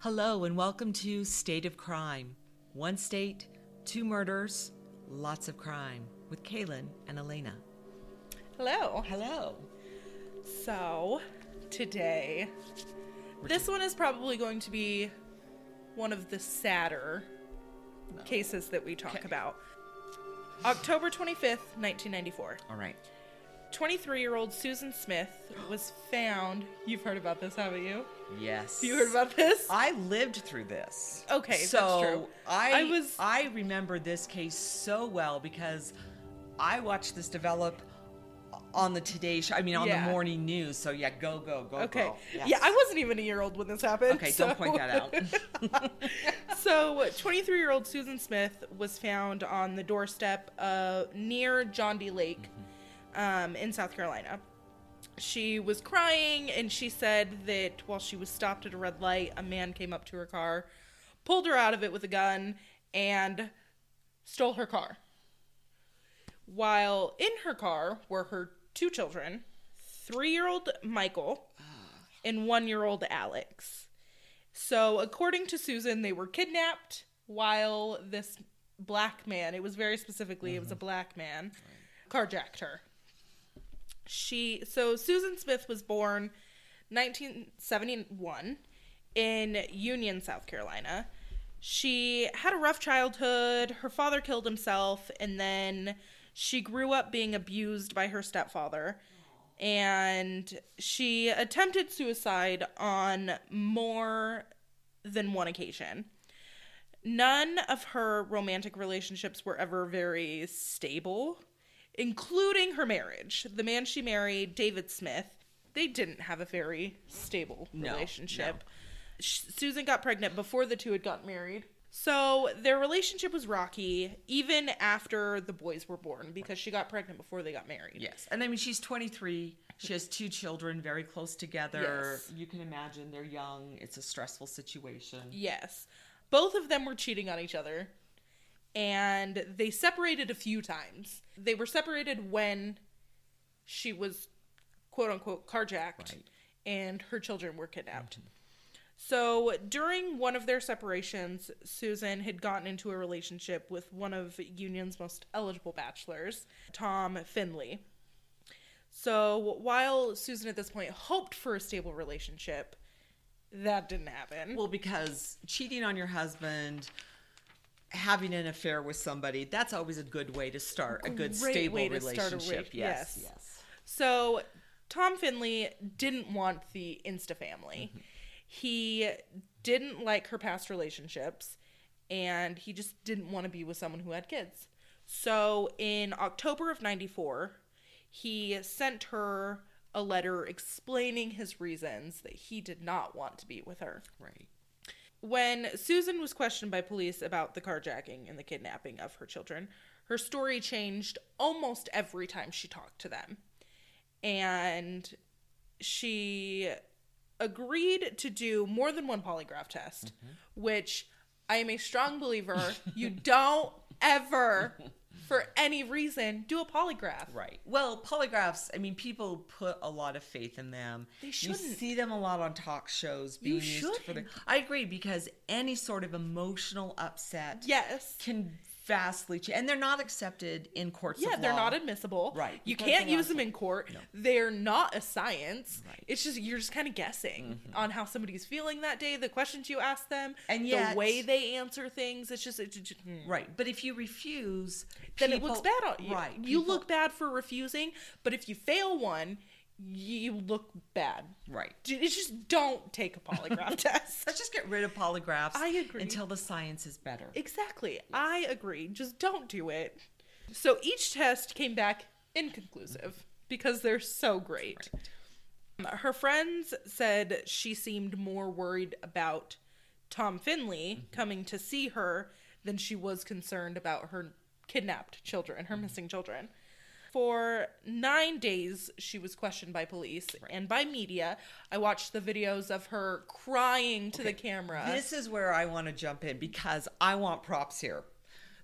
Hello, and welcome to State of Crime. One state, two murders, lots of crime with Kalynne and Elena. Hello. Hello. So, today, this one is probably going to be one of the sadder cases that we talk Okay. about. October 25th, 1994. All right. 23 year old Susan Smith was found. You've heard about this, haven't you? Yes. You heard about this? I lived through this. Okay, that's so true. I I was- I remember this case so well because I watched this develop on the Today Show. I mean, on Yeah. the morning news. So yeah, go go go. Okay. Yes. Yeah, I wasn't even a year old when this happened. Okay, so- don't point that out. so, 23 year old Susan Smith was found on the doorstep uh, near John D. Lake um, in South Carolina. She was crying and she said that while she was stopped at a red light, a man came up to her car, pulled her out of it with a gun, and stole her car. While in her car were her two children three year old Michael and one year old Alex. So, according to Susan, they were kidnapped while this black man, it was very specifically, it was a black man, carjacked her. She, so Susan Smith was born 1971 in Union, South Carolina. She had a rough childhood. Her father killed himself, and then she grew up being abused by her stepfather and she attempted suicide on more than one occasion. None of her romantic relationships were ever very stable, including her marriage. The man she married, David Smith, they didn't have a very stable No, relationship. Sh Susan got pregnant before the two had gotten married. So their relationship was rocky even after the boys were born because she got pregnant before they got married. Yes, and I mean she's 23. She has two children, very close together. Yes. You can imagine they're young. It's a stressful situation. Yes. Both of them were cheating on each other. And they separated a few times. They were separated when she was quote unquote carjacked Right. and her children were kidnapped. Mm-hmm. So during one of their separations, Susan had gotten into a relationship with one of Union's most eligible bachelors, Tom Findlay. So while Susan at this point hoped for a stable relationship, that didn't happen. Well, because cheating on your husband, having an affair with somebody, that's always a good way to start a good Great stable way to start a relationship. re- yes, yes. yes. So Tom Findlay didn't want the Insta family. Mm-hmm. He didn't like her past relationships and he just didn't want to be with someone who had kids. So in October of 94, he sent her a letter explaining his reasons that he did not want to be with her. Right. When Susan was questioned by police about the carjacking and the kidnapping of her children, her story changed almost every time she talked to them. And she agreed to do more than one polygraph test, mm-hmm. which I am a strong believer you don't ever, for any reason, do a polygraph. Right. Well, polygraphs, I mean, people put a lot of faith in them. They You shouldn't. see them a lot on talk shows being You used for the. shouldn't. I agree because any sort of emotional upset Yes. can vastly change. And they're not accepted in courts Yeah, they're not admissible. Right, You because can't use them in court. No. They're not a science. Right. Mm-hmm. It's just you're just kind of guessing on how somebody's feeling that day, the questions you ask them, And yet- the way they answer things. It's just, it's just hmm. Right. But if you refuse, then it looks bad on you. Right. You people- look bad for refusing, but if you fail one, you look bad. Right. It's just don't take a polygraph test. Let's just get rid of polygraphs. I agree. Until the science is better. Exactly. I agree. Just don't do it. So each test came back inconclusive because they're so great. Um, her friends said she seemed more worried about Tom Findlay mm-hmm. coming to see her than she was concerned about her kidnapped children, her mm-hmm. missing children. For nine days, she was questioned by police and by media. I watched the videos of her crying to the camera. This is where I want to jump in because I want props here.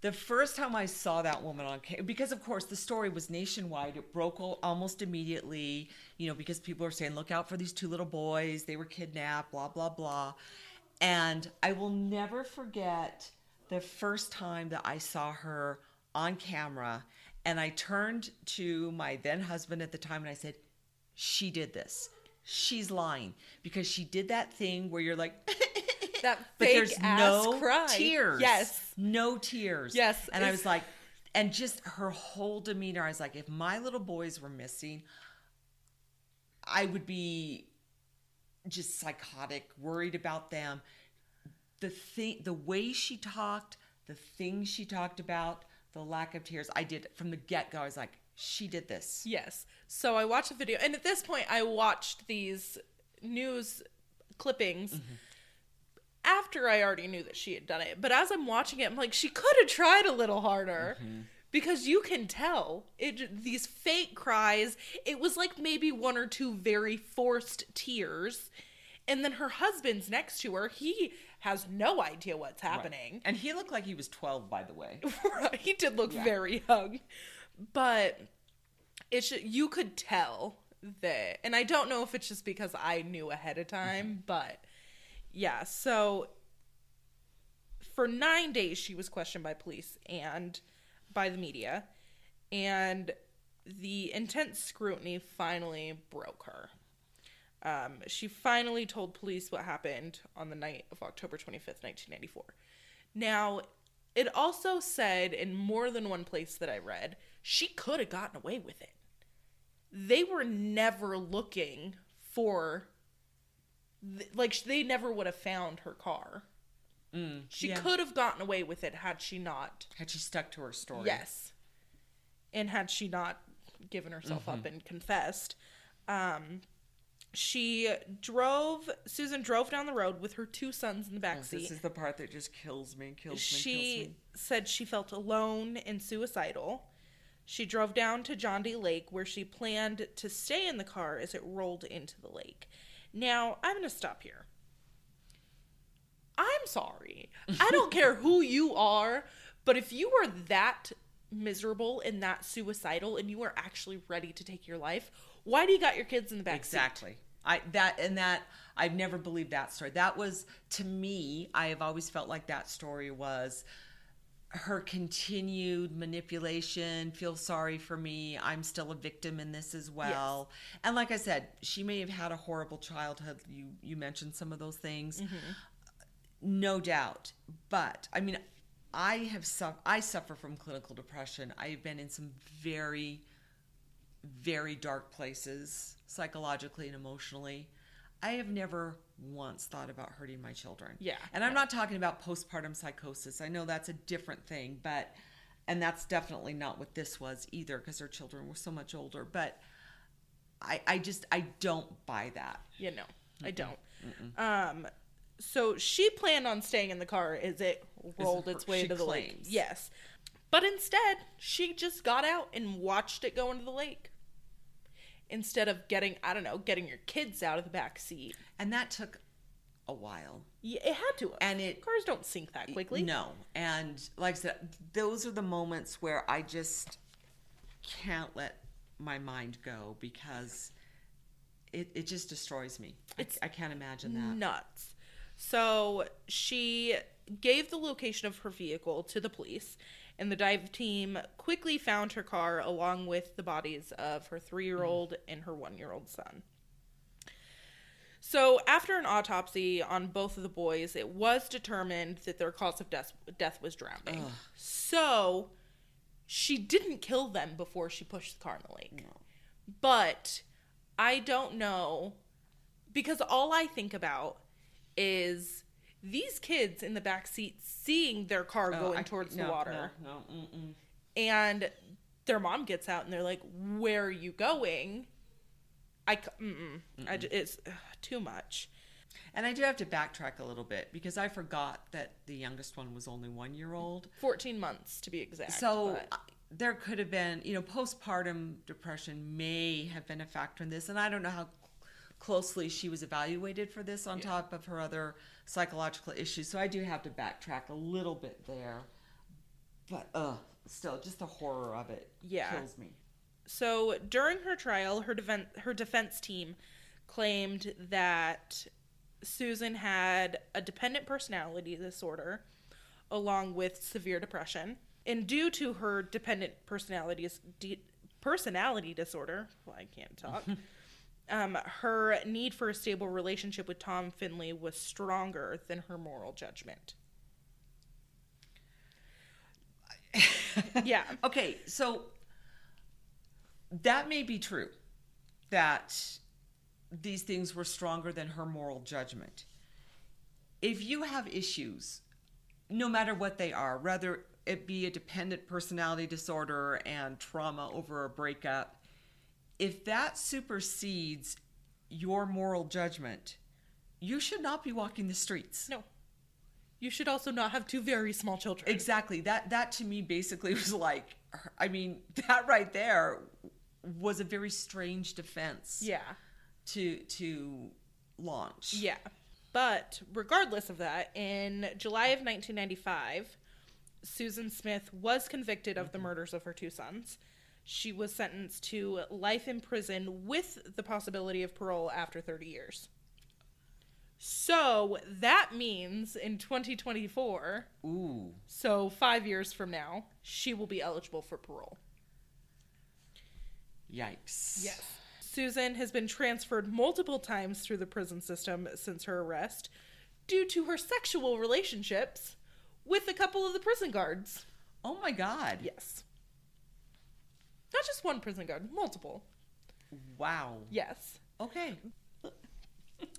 The first time I saw that woman on ca- because of course the story was nationwide, it broke almost immediately. You know, because people were saying, "Look out for these two little boys; they were kidnapped." Blah blah blah. And I will never forget the first time that I saw her on camera. And I turned to my then husband at the time and I said, She did this. She's lying because she did that thing where you're like, That but there's ass no cry. tears. Yes. No tears. Yes, And I was like, and just her whole demeanor, I was like, if my little boys were missing, I would be just psychotic, worried about them. The thing, the way she talked, the things she talked about, the lack of tears, I did from the get go. I was like, she did this. Yes. So I watched the video, and at this point, I watched these news clippings Mm-hmm. after I already knew that she had done it. But as I'm watching it, I'm like, she could have tried a little harder. Mm-hmm. Because you can tell it these fake cries. It was like maybe one or two very forced tears, and then her husband's next to her. He has no idea what's happening. And he looked like he was 12, by the way. he did look Yeah. very young, but it's you could tell that, and I don't know if it's just because I knew ahead of mm-hmm. time, but yeah. So for nine days, she was questioned by police and by the media, and the intense scrutiny finally broke her. Um, she finally told police what happened on the night of October 25th, 1994. Now, it also said in more than one place that I read, she could have gotten away with it. They were never looking for, th- like, they never would have found her car. Mm, She yeah. could have gotten away with it had she not. Had she stuck to her story? Yes. And had she not given herself Mm-hmm. up and confessed, um, she drove, Susan drove down the road with her two sons in the back Oh, seat. This is the part that just kills me, kills me, kills she me. said she felt alone and suicidal. She drove down to John D. Lake where she planned to stay in the car as it rolled into the lake. Now, I'm going to stop here. I'm sorry. I don't care who you are, but if you were that miserable and that suicidal and you were actually ready to take your life, why do you got your kids in the back seat? Exactly. I that and that I've never believed that story. That was to me, I have always felt like that story was her continued manipulation, feel sorry for me, I'm still a victim in this as well. And like I said, she may have had a horrible childhood. You you mentioned some of those things. Mm-hmm. No doubt. But I mean I have I suffer from clinical depression. I've been in some very very dark places psychologically and emotionally. I have never once thought about hurting my children. Yeah, And I'm yeah. not talking about postpartum psychosis. I know that's a different thing, but and that's definitely not what this was either because her children were so much older, but I I just I don't buy that. Yeah, no, I don't. Um, so she planned on staying in the car as it rolled its way she to the lake. Yes, but instead she just got out and watched it go into the lake. Instead of getting, I don't know, getting your kids out of the back seat. And that took a while. Yeah, it had to. And it cars don't sink that quickly. No. And like I said, those are the moments where I just can't let my mind go because it, it just destroys me. I, It's I can't imagine that. nuts. So she gave the location of her vehicle to the police, and the dive team quickly found her car along with the bodies of her three year old mm-hmm. and her one year old son. So, after an autopsy on both of the boys, it was determined that their cause of death, death was drowning. Ugh. So, she didn't kill them before she pushed the car in the lake. No. But I don't know because all I think about is these kids in the back seat seeing their car Oh, going I- towards no, the water. No, no, and their mom gets out and they're like where are you going? I, mm-mm. I j- it's ugh, too much. And I do have to backtrack a little bit because I forgot that the youngest one was only one year old. 14 months to be exact So but- there could have been, you know, postpartum depression may have been a factor in this, and I don't know how closely she was evaluated for this on Yeah. top of her other psychological issues. So I do have to backtrack a little bit there, but uh, still, just the horror of it Yeah. kills me. So during her trial, her defense her defense team claimed that Susan had a dependent personality disorder along with severe depression. And due to her dependent personality personality disorder, well, I can't talk. um, her need for a stable relationship with Tom Findlay was stronger than her moral judgment. yeah. Okay, so that may be true that these things were stronger than her moral judgment. If you have issues, no matter what they are, whether it be a dependent personality disorder and trauma over a breakup, if that supersedes your moral judgment, you should not be walking the streets. No. You should also not have two very small children. Exactly. That that to me basically was like I mean, that right there was a very strange defense. Yeah. To to launch. Yeah. But regardless of that, in July of 1995, Susan Smith was convicted of the mm-hmm. murders of her two sons. She was sentenced to life in prison with the possibility of parole after 30 years. So that means in 2024, Ooh. so five years from now, she will be eligible for parole. Yikes. Yes. Susan has been transferred multiple times through the prison system since her arrest due to her sexual relationships with a couple of the prison guards. Oh my god. Yes. Not just one prison guard, multiple. Wow. Yes. Okay.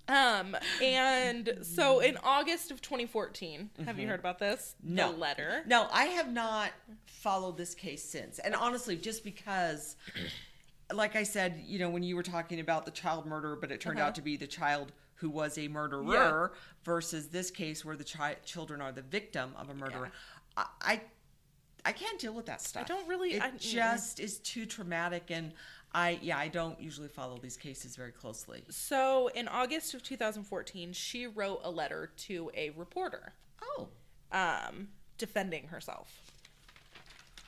Um, and so in August of 2014, have you heard about this? No. The letter. No, I have not followed this case since. And honestly, just because like I said, you know, when you were talking about the child murder, but it turned Uh-huh. out to be the child who was a murderer versus this case where the chi- children are the victim of a murderer. I, I I can't deal with that stuff. I don't really- It I- just is too traumatic, and I yeah I don't usually follow these cases very closely. So in August of 2014, she wrote a letter to a reporter Oh, um, defending herself.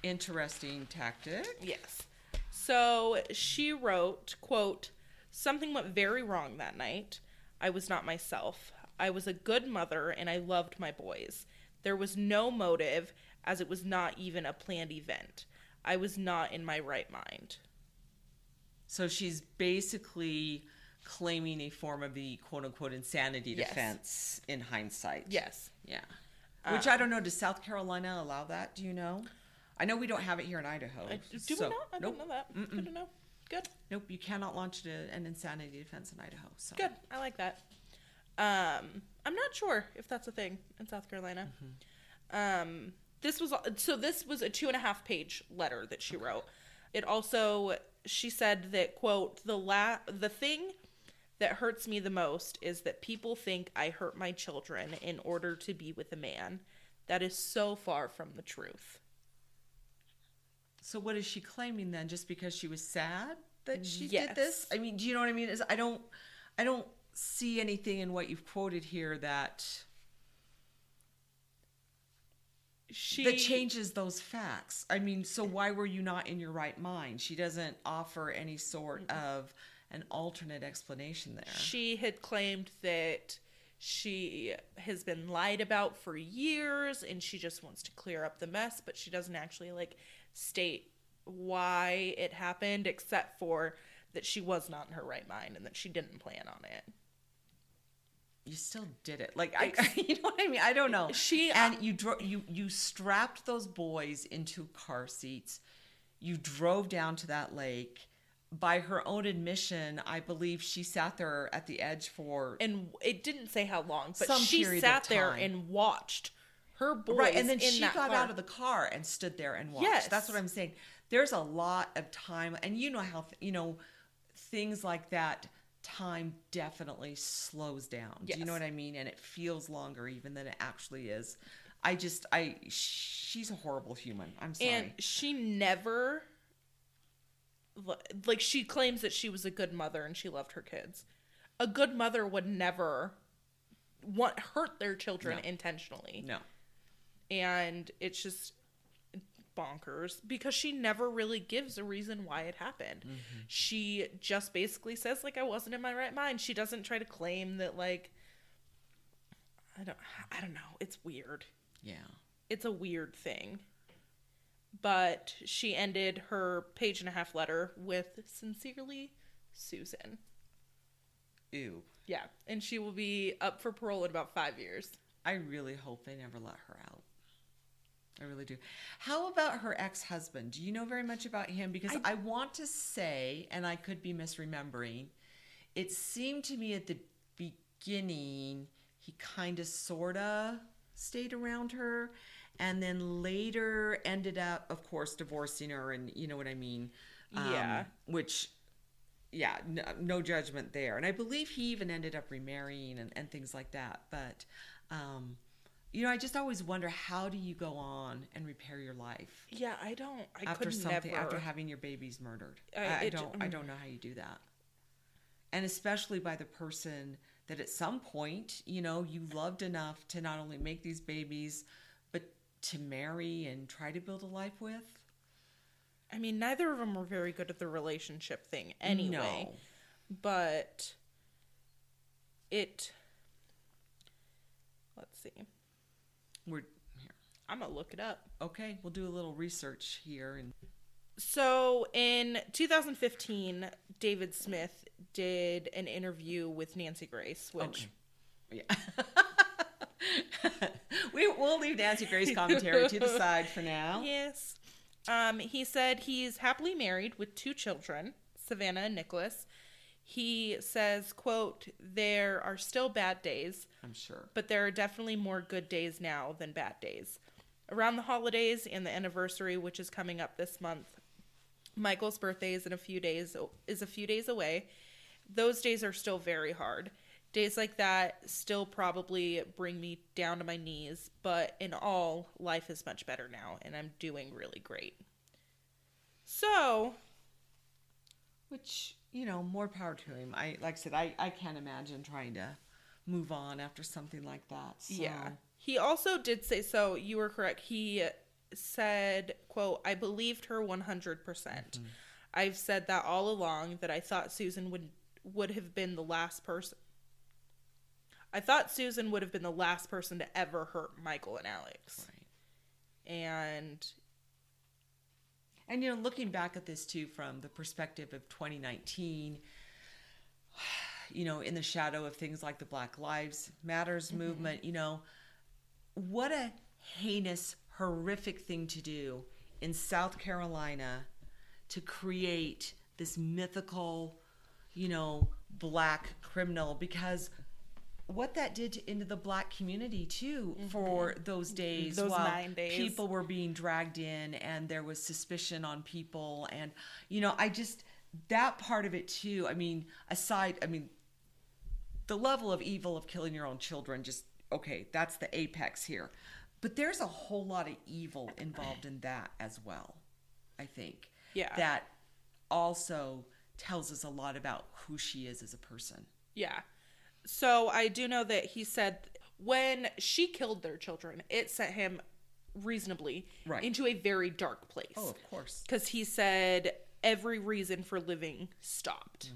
interesting tactic. Yes. So she wrote, quote, something went very wrong that night. I was not myself. I was a good mother and I loved my boys. There was no motive as it was not even a planned event. I was not in my right mind. So she's basically claiming a form of the quote unquote insanity Yes. defense in hindsight. Yes. Yeah. Which I don't know. Does South Carolina allow that? Do you know? I know we don't have it here in Idaho. I, do so- we not? I nope. don't know that. Good to know. Good. Nope. You cannot launch an insanity defense in Idaho. So Good. I like that. Um, I'm not sure if that's a thing in South Carolina. Um, this was so. This was a two and a half page letter that she wrote. It also she said that quote the la the thing that hurts me the most is that people think I hurt my children in order to be with a man. That is so far from the truth. So what is she claiming then? Just because she was sad that she Yes. did this? I mean, do you know what I mean? Is I don't, I don't see anything in what you've quoted here that She that changes those facts. I mean, so why were you not in your right mind? She doesn't offer any sort of an alternate explanation there. She had claimed that she has been lied about for years and she just wants to clear up the mess, but she doesn't actually like state why it happened except for that she was not in her right mind and that she didn't plan on it. You still did it. Like I, you know what I mean? I don't know. She- and you you you strapped those boys into car seats. You drove down to that lake. By her own admission, I believe she sat there at the edge for And it didn't say how long, but Some she sat there and watched her boys right, and then she got car. out of the car and stood there and watched. Yes. That's what I'm saying. There's a lot of time, and you know how you know things like that. Time definitely slows down. Do you know what I mean? And it feels longer even than it actually is. I just, I, she's a horrible human. I'm sorry. And she never like she claims that she was a good mother and she loved her kids. A good mother would never want hurt their children No. intentionally. no, And it's just bonkers because she never really gives a reason why it happened. Mm-hmm. She just basically says like I wasn't in my right mind. She doesn't try to claim that like I don't I don't know. It's weird. Yeah. It's a weird thing. But she ended her page and a half letter with sincerely Susan. Ew. Yeah, and she will be up for parole in about 5 years. I really hope they never let her out. I really do. How about her ex husband? Do you know very much about him? Because I, want to say, and I could be misremembering, it seemed to me at the beginning he kind of sort of stayed around her and then later ended up, of course, divorcing her, and you know what I mean? Um, Yeah. Which, yeah, no, no judgment there. And I believe he even ended up remarrying and, and things like that. But, um, you know, I just always wonder how do you go on and repair your life Yeah, I don't I after something never after having your babies murdered. I- I, I don't I mm. don't know how you do that. And especially by the person that at some point, you know, you loved enough to not only make these babies, but to marry and try to build a life with. I mean, neither of them were very good at the relationship thing anyway. No. But it let's see. We're here. I'm to look it up. Okay, we'll do a little research here and So in 2015, David Smith did an interview with Nancy Grace, which Okay. Yeah. we we'll leave Nancy Grace commentary to the side for now. yes, um, he said he's happily married with two children, Savannah and Nicholas. He says, "quote There are still bad days, I'm sure. but there are definitely more good days now than bad days. Around the holidays and the anniversary, which is coming up this month, Michael's birthday is in a few days is a few days away. Those days are still very hard. Days like that still probably bring me down to my knees, but in all, life is much better now and I'm doing really great. So, Which, you know, more power to him. I like I said, I, I can't imagine trying to move on after something like that. So. Yeah. He also did say so you were correct. He said, quote, I believed her 100%. percent mm-hmm. I've said that all along that I thought Susan would would have been the last person I thought Susan would have been the last person to ever hurt Michael and Alex. Right. And And you know, looking back at this too from the perspective of 2019, you know, in the shadow of things like the Black Lives Matters mm-hmm. movement, you know, what a heinous, horrific thing to do in South Carolina to create this mythical, you know, black criminal because what that did to, into the black community too mm-hmm. for those mm-hmm. days Those while nine days. people were being dragged in and there was suspicion on people and you know i just that part of it too i mean aside i mean the level of evil of killing your own children just okay that's the apex here but there's a whole lot of evil involved in that as well i think Yeah. that also tells us a lot about who she is as a person yeah. So I do know that he said when she killed their children, it sent him reasonably Right. into a very dark place. oh of course because he said every reason for living stopped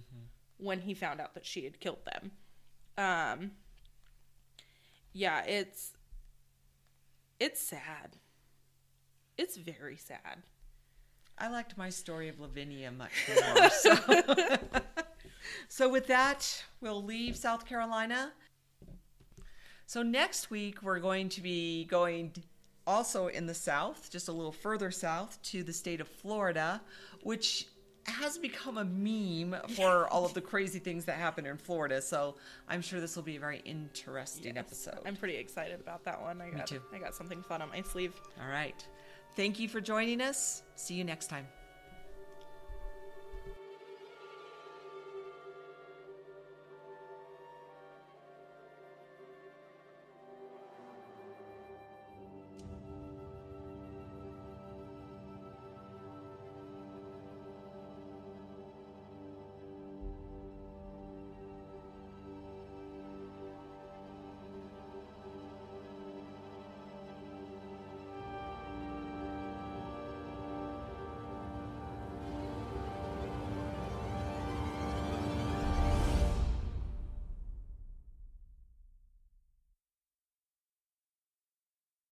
when he found out that she had killed them. Um, yeah, it's it's sad. It's very sad. I liked my story of Lavinia much more. So, so with that, we'll leave South Carolina. So next week we're going to be going also in the south, just a little further south to the state of Florida, which has become a meme for all of the crazy things that happen in Florida. So I'm sure this will be a very interesting episode. I'm pretty excited about that one. I got. I got something fun on my sleeve. All right. Thank you for joining us. See you next time.